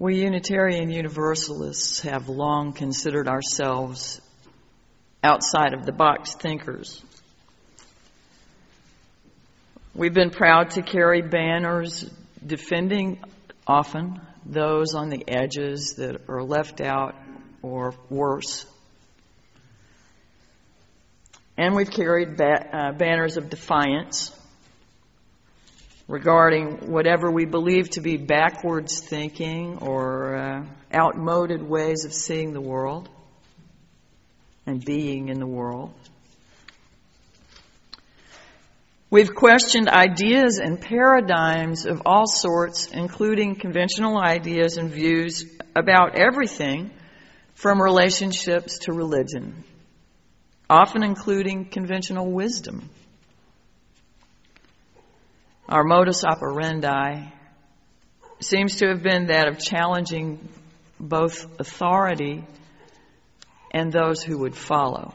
We Unitarian Universalists have long considered ourselves outside of the box thinkers. We've been proud to carry banners defending often those on the edges that are left out or worse. And we've carried ba- uh, banners of defiance regarding whatever we believe to be backwards thinking or uh, outmoded ways of seeing the world and being in the world. We've questioned ideas and paradigms of all sorts, including conventional ideas and views about everything from relationships to religion, often including conventional wisdom. Our modus operandi seems to have been that of challenging both authority and those who would follow.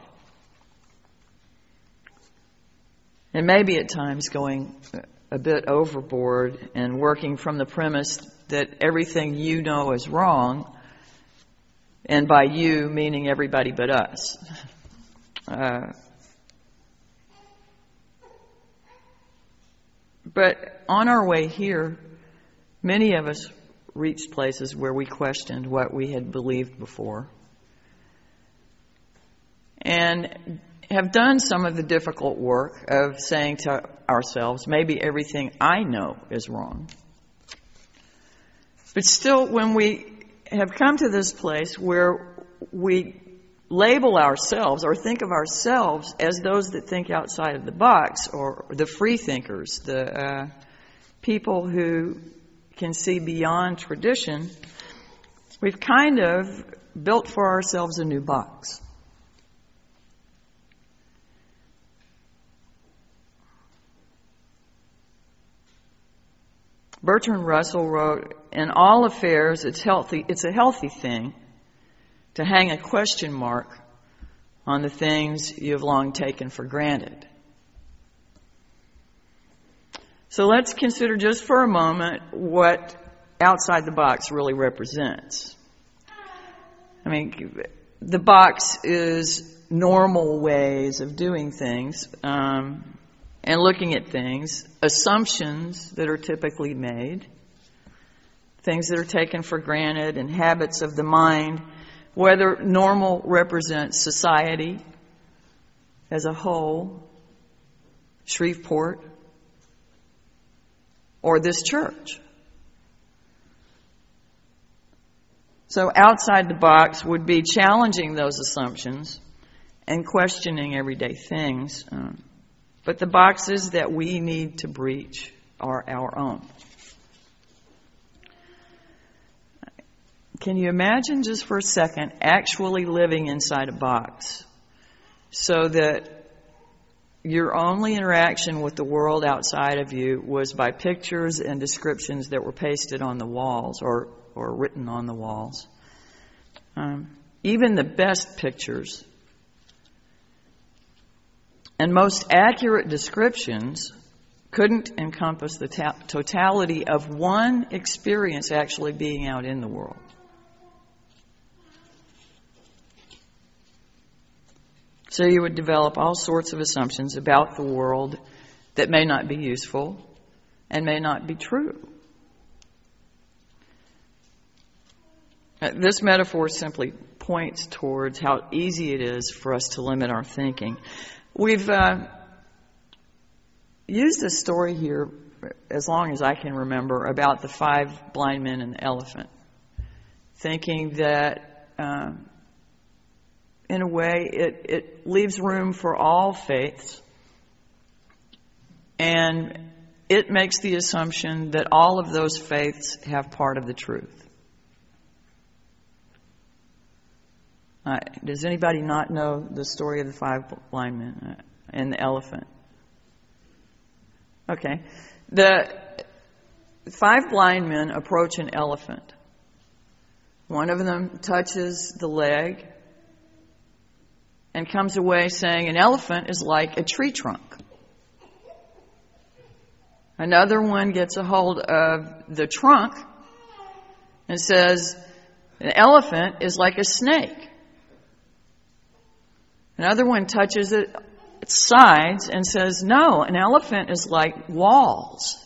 And maybe at times going a bit overboard and working from the premise that everything you know is wrong, and by you meaning everybody but us. Uh, but on our way here, many of us reached places where we questioned what we had believed before. And have done some of the difficult work of saying to ourselves, maybe everything I know is wrong. But still, when we have come to this place where we label ourselves or think of ourselves as those that think outside of the box or the free thinkers, the uh, people who can see beyond tradition, we've kind of built for ourselves a new box. Bertrand Russell wrote, in all affairs, it's healthy, it's a healthy thing to hang a question mark on the things you have long taken for granted. So let's consider just for a moment what outside the box really represents. I mean, the box is normal ways of doing things. Um, and looking at things, assumptions that are typically made, things that are taken for granted, and habits of the mind, whether normal represents society as a whole, Shreveport, or this church. So outside the box would be challenging those assumptions and questioning everyday things. Um, but the boxes that we need to breach are our own. Can you imagine just for a second actually living inside a box so that your only interaction with the world outside of you was by pictures and descriptions that were pasted on the walls or, or written on the walls? Um, even the best pictures and most accurate descriptions couldn't encompass the ta- totality of one experience actually being out in the world. So you would develop all sorts of assumptions about the world that may not be useful and may not be true. Uh, this metaphor simply points towards how easy it is for us to limit our thinking. We've uh, used this story here as long as I can remember about the five blind men and the elephant, thinking that uh, in a way it, it leaves room for all faiths and it makes the assumption that all of those faiths have part of the truth. Uh, does anybody not know the story of the five blind men uh, and the elephant? Okay. The five blind men approach an elephant. One of them touches the leg and comes away saying an elephant is like a tree trunk. Another one gets a hold of the trunk and says an elephant is like a snake. Another one touches it, its sides and says, no, an elephant is like walls.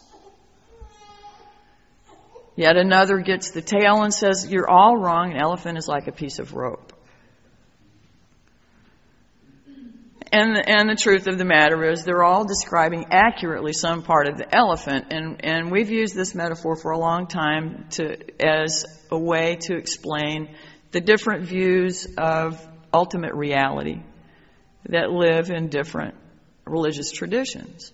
Yet another gets the tail and says, you're all wrong, an elephant is like a piece of rope. And, and the truth of the matter is they're all describing accurately some part of the elephant. And, and we've used this metaphor for a long time to, as a way to explain the different views of ultimate reality that live in different religious traditions.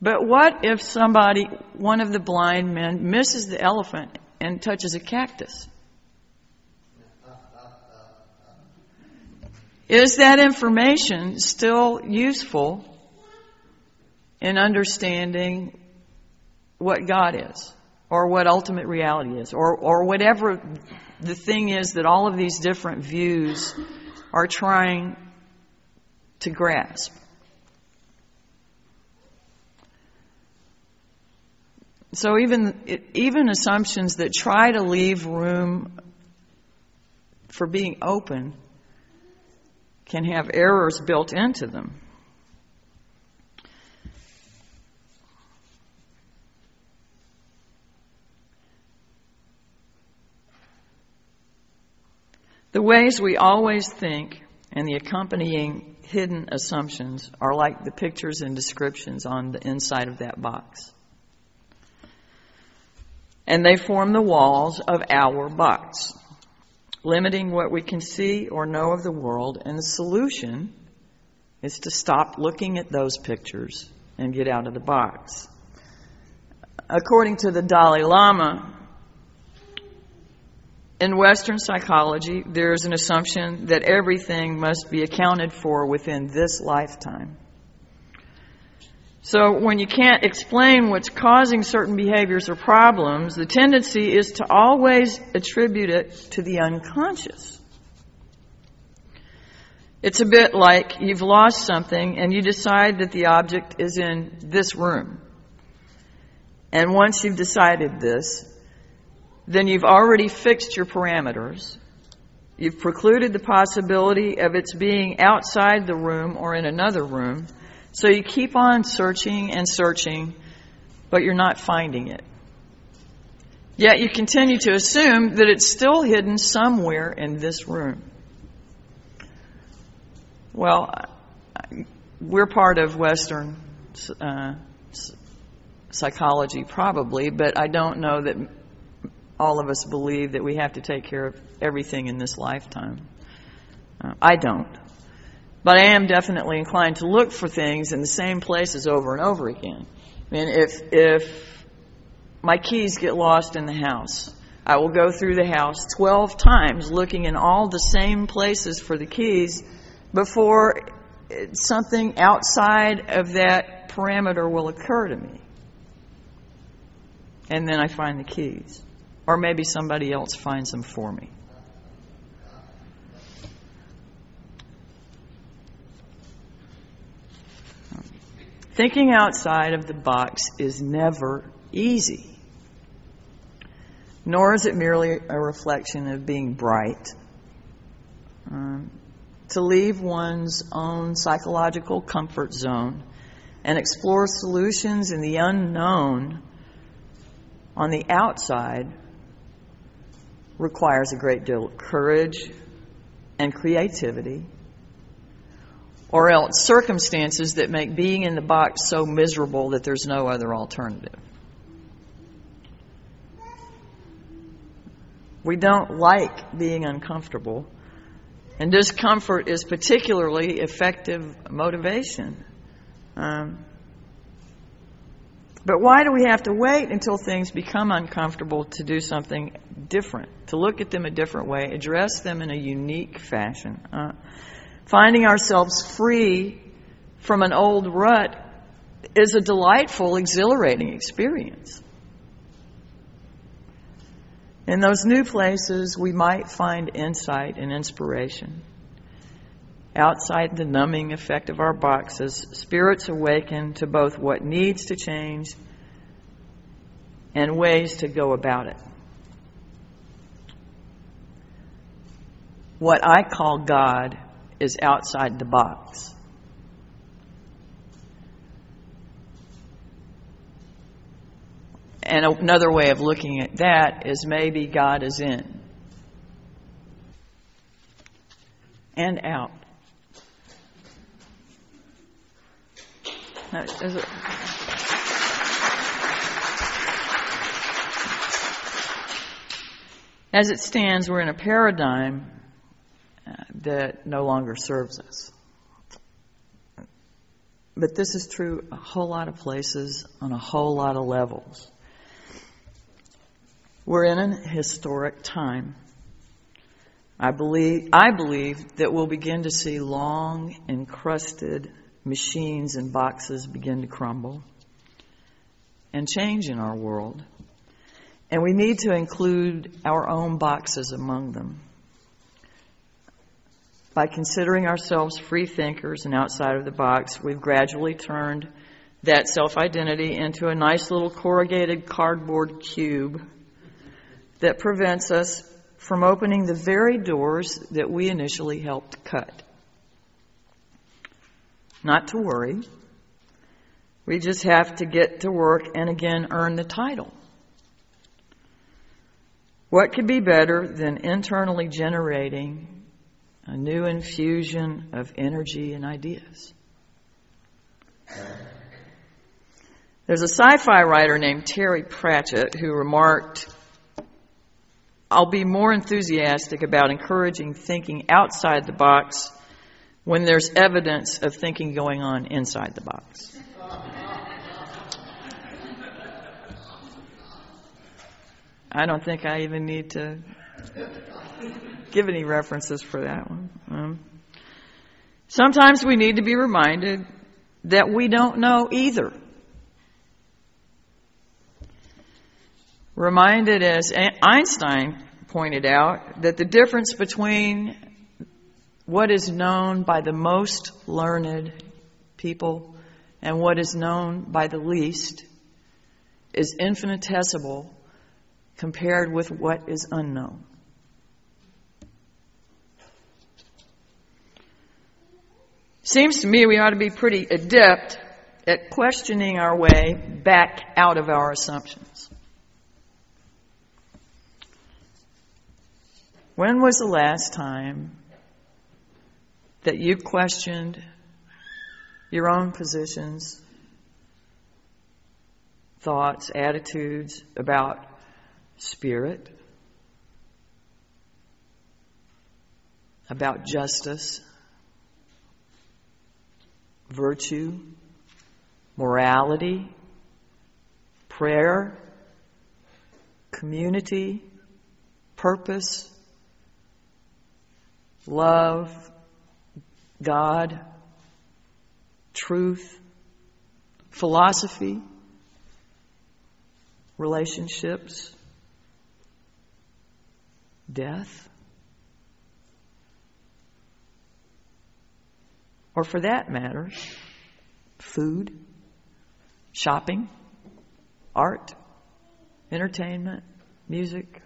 But what if somebody, one of the blind men, misses the elephant and touches a cactus? Is that information still useful in understanding what God is or what ultimate reality is or, or whatever the thing is that all of these different views are trying to grasp? So even even assumptions that try to leave room for being open can have errors built into them. The ways we always think and the accompanying hidden assumptions are like the pictures and descriptions on the inside of that box. And they form the walls of our box limiting what we can see or know of the world, and the solution is to stop looking at those pictures and get out of the box. According to the Dalai Lama, in Western psychology, there is an assumption that everything must be accounted for within this lifetime. So when you can't explain what's causing certain behaviors or problems, the tendency is to always attribute it to the unconscious. It's a bit like you've lost something and you decide that the object is in this room. And once you've decided this, then you've already fixed your parameters. You've precluded the possibility of its being outside the room or in another room so you keep on searching and searching, but you're not finding it. Yet you continue to assume that it's still hidden somewhere in this room. Well, we're part of Western uh, psychology, probably, but I don't know that all of us believe that we have to take care of everything in this lifetime. Uh, I don't. But I am definitely inclined to look for things in the same places over and over again. I mean, if, if my keys get lost in the house, I will go through the house 12 times looking in all the same places for the keys before something outside of that parameter will occur to me. And then I find the keys. Or maybe somebody else finds them for me. Thinking outside of the box is never easy. Nor is it merely a reflection of being bright. Um, to leave one's own psychological comfort zone and explore solutions in the unknown on the outside requires a great deal of courage and creativity or else circumstances that make being in the box so miserable that there's no other alternative. We don't like being uncomfortable, and discomfort is particularly effective motivation. Um, but why do we have to wait until things become uncomfortable to do something different, to look at them a different way, address them in a unique fashion? Uh, Finding ourselves free from an old rut is a delightful, exhilarating experience. In those new places, we might find insight and inspiration. Outside the numbing effect of our boxes, spirits awaken to both what needs to change and ways to go about it. What I call God is outside the box. And another way of looking at that is maybe God is in and out. As it stands, we're in a paradigm that no longer serves us. But this is true a whole lot of places on a whole lot of levels. We're in a historic time. I believe, I believe that we'll begin to see long encrusted machines and boxes begin to crumble and change in our world. And we need to include our own boxes among them. By considering ourselves free thinkers and outside of the box, we've gradually turned that self identity into a nice little corrugated cardboard cube that prevents us from opening the very doors that we initially helped cut. Not to worry. We just have to get to work and again earn the title. What could be better than internally generating a new infusion of energy and ideas? There's a sci fi writer named Terry Pratchett who remarked, I'll be more enthusiastic about encouraging thinking outside the box when there's evidence of thinking going on inside the box. I don't think I even need to give any references for that one. Um, sometimes we need to be reminded that we don't know either. Reminded, as Einstein pointed out, that the difference between what is known by the most learned people and what is known by the least is infinitesimal compared with what is unknown. Seems to me we ought to be pretty adept at questioning our way back out of our assumptions. When was the last time that you questioned your own positions, thoughts, attitudes about spirit, about justice, virtue, morality, prayer, community, purpose, love, God, truth, philosophy, relationships, death, or for that matter, food, shopping, art, entertainment, music.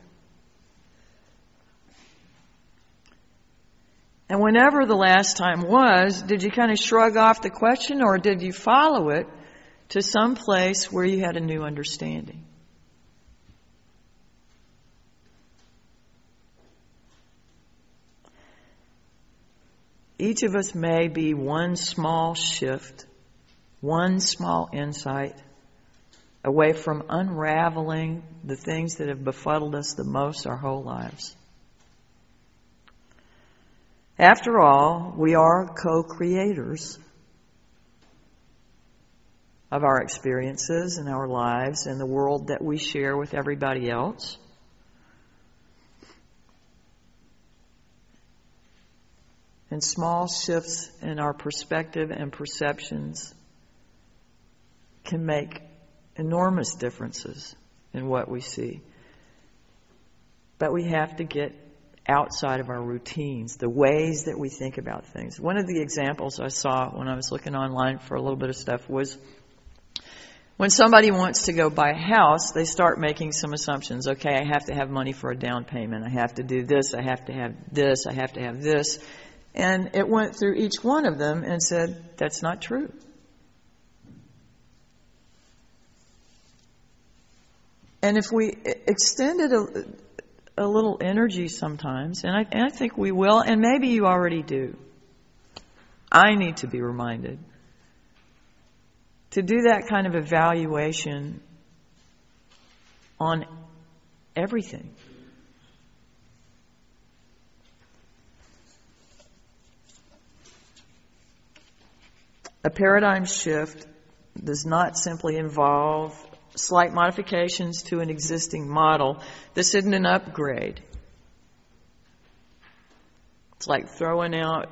And whenever the last time was, did you kind of shrug off the question or did you follow it to some place where you had a new understanding? Each of us may be one small shift, one small insight away from unraveling the things that have befuddled us the most our whole lives. After all, we are co creators of our experiences and our lives and the world that we share with everybody else. And small shifts in our perspective and perceptions can make enormous differences in what we see. But we have to get outside of our routines, the ways that we think about things. One of the examples I saw when I was looking online for a little bit of stuff was When somebody wants to go buy a house, they start making some assumptions. Okay, I have to have money for a down payment. I have to do this. I have to have this. I have to have this. And it went through each one of them and said, that's not true. And if we extended a, a little energy sometimes, and I, and I think we will, and maybe you already do, I need to be reminded to do that kind of evaluation on everything. A paradigm shift does not simply involve slight modifications to an existing model. This isn't an upgrade. It's like throwing out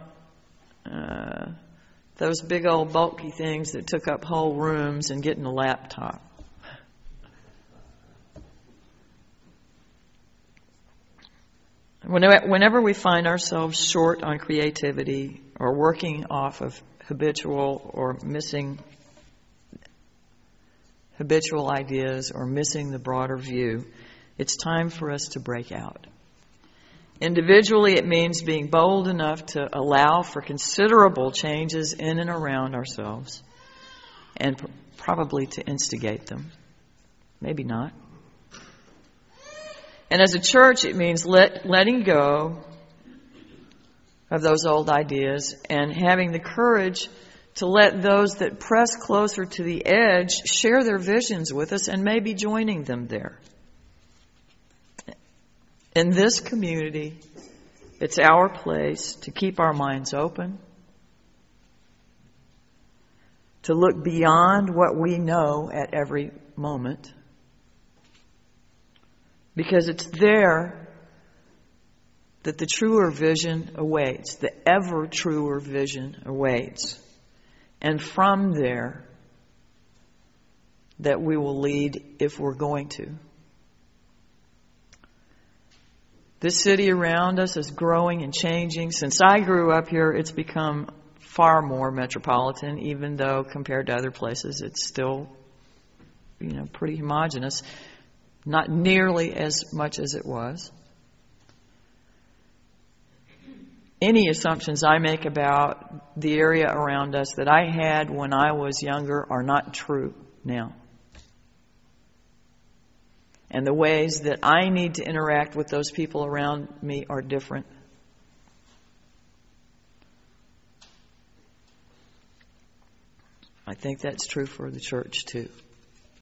uh, those big old bulky things that took up whole rooms and getting a laptop. Whenever we find ourselves short on creativity or working off of habitual or missing habitual ideas or missing the broader view, it's time for us to break out. Individually, it means being bold enough to allow for considerable changes in and around ourselves and probably to instigate them. Maybe not. And as a church, it means let, letting go of those old ideas and having the courage to let those that press closer to the edge share their visions with us and maybe joining them there. In this community, it's our place to keep our minds open, to look beyond what we know at every moment, because it's there that the truer vision awaits, the ever truer vision awaits. And from there, that we will lead if we're going to. This city around us is growing and changing. Since I grew up here, it's become far more metropolitan, even though compared to other places, it's still, you know, pretty homogenous. Not nearly as much as it was. Any assumptions I make about the area around us that I had when I was younger are not true now and the ways that I need to interact with those people around me are different. I think that's true for the church too.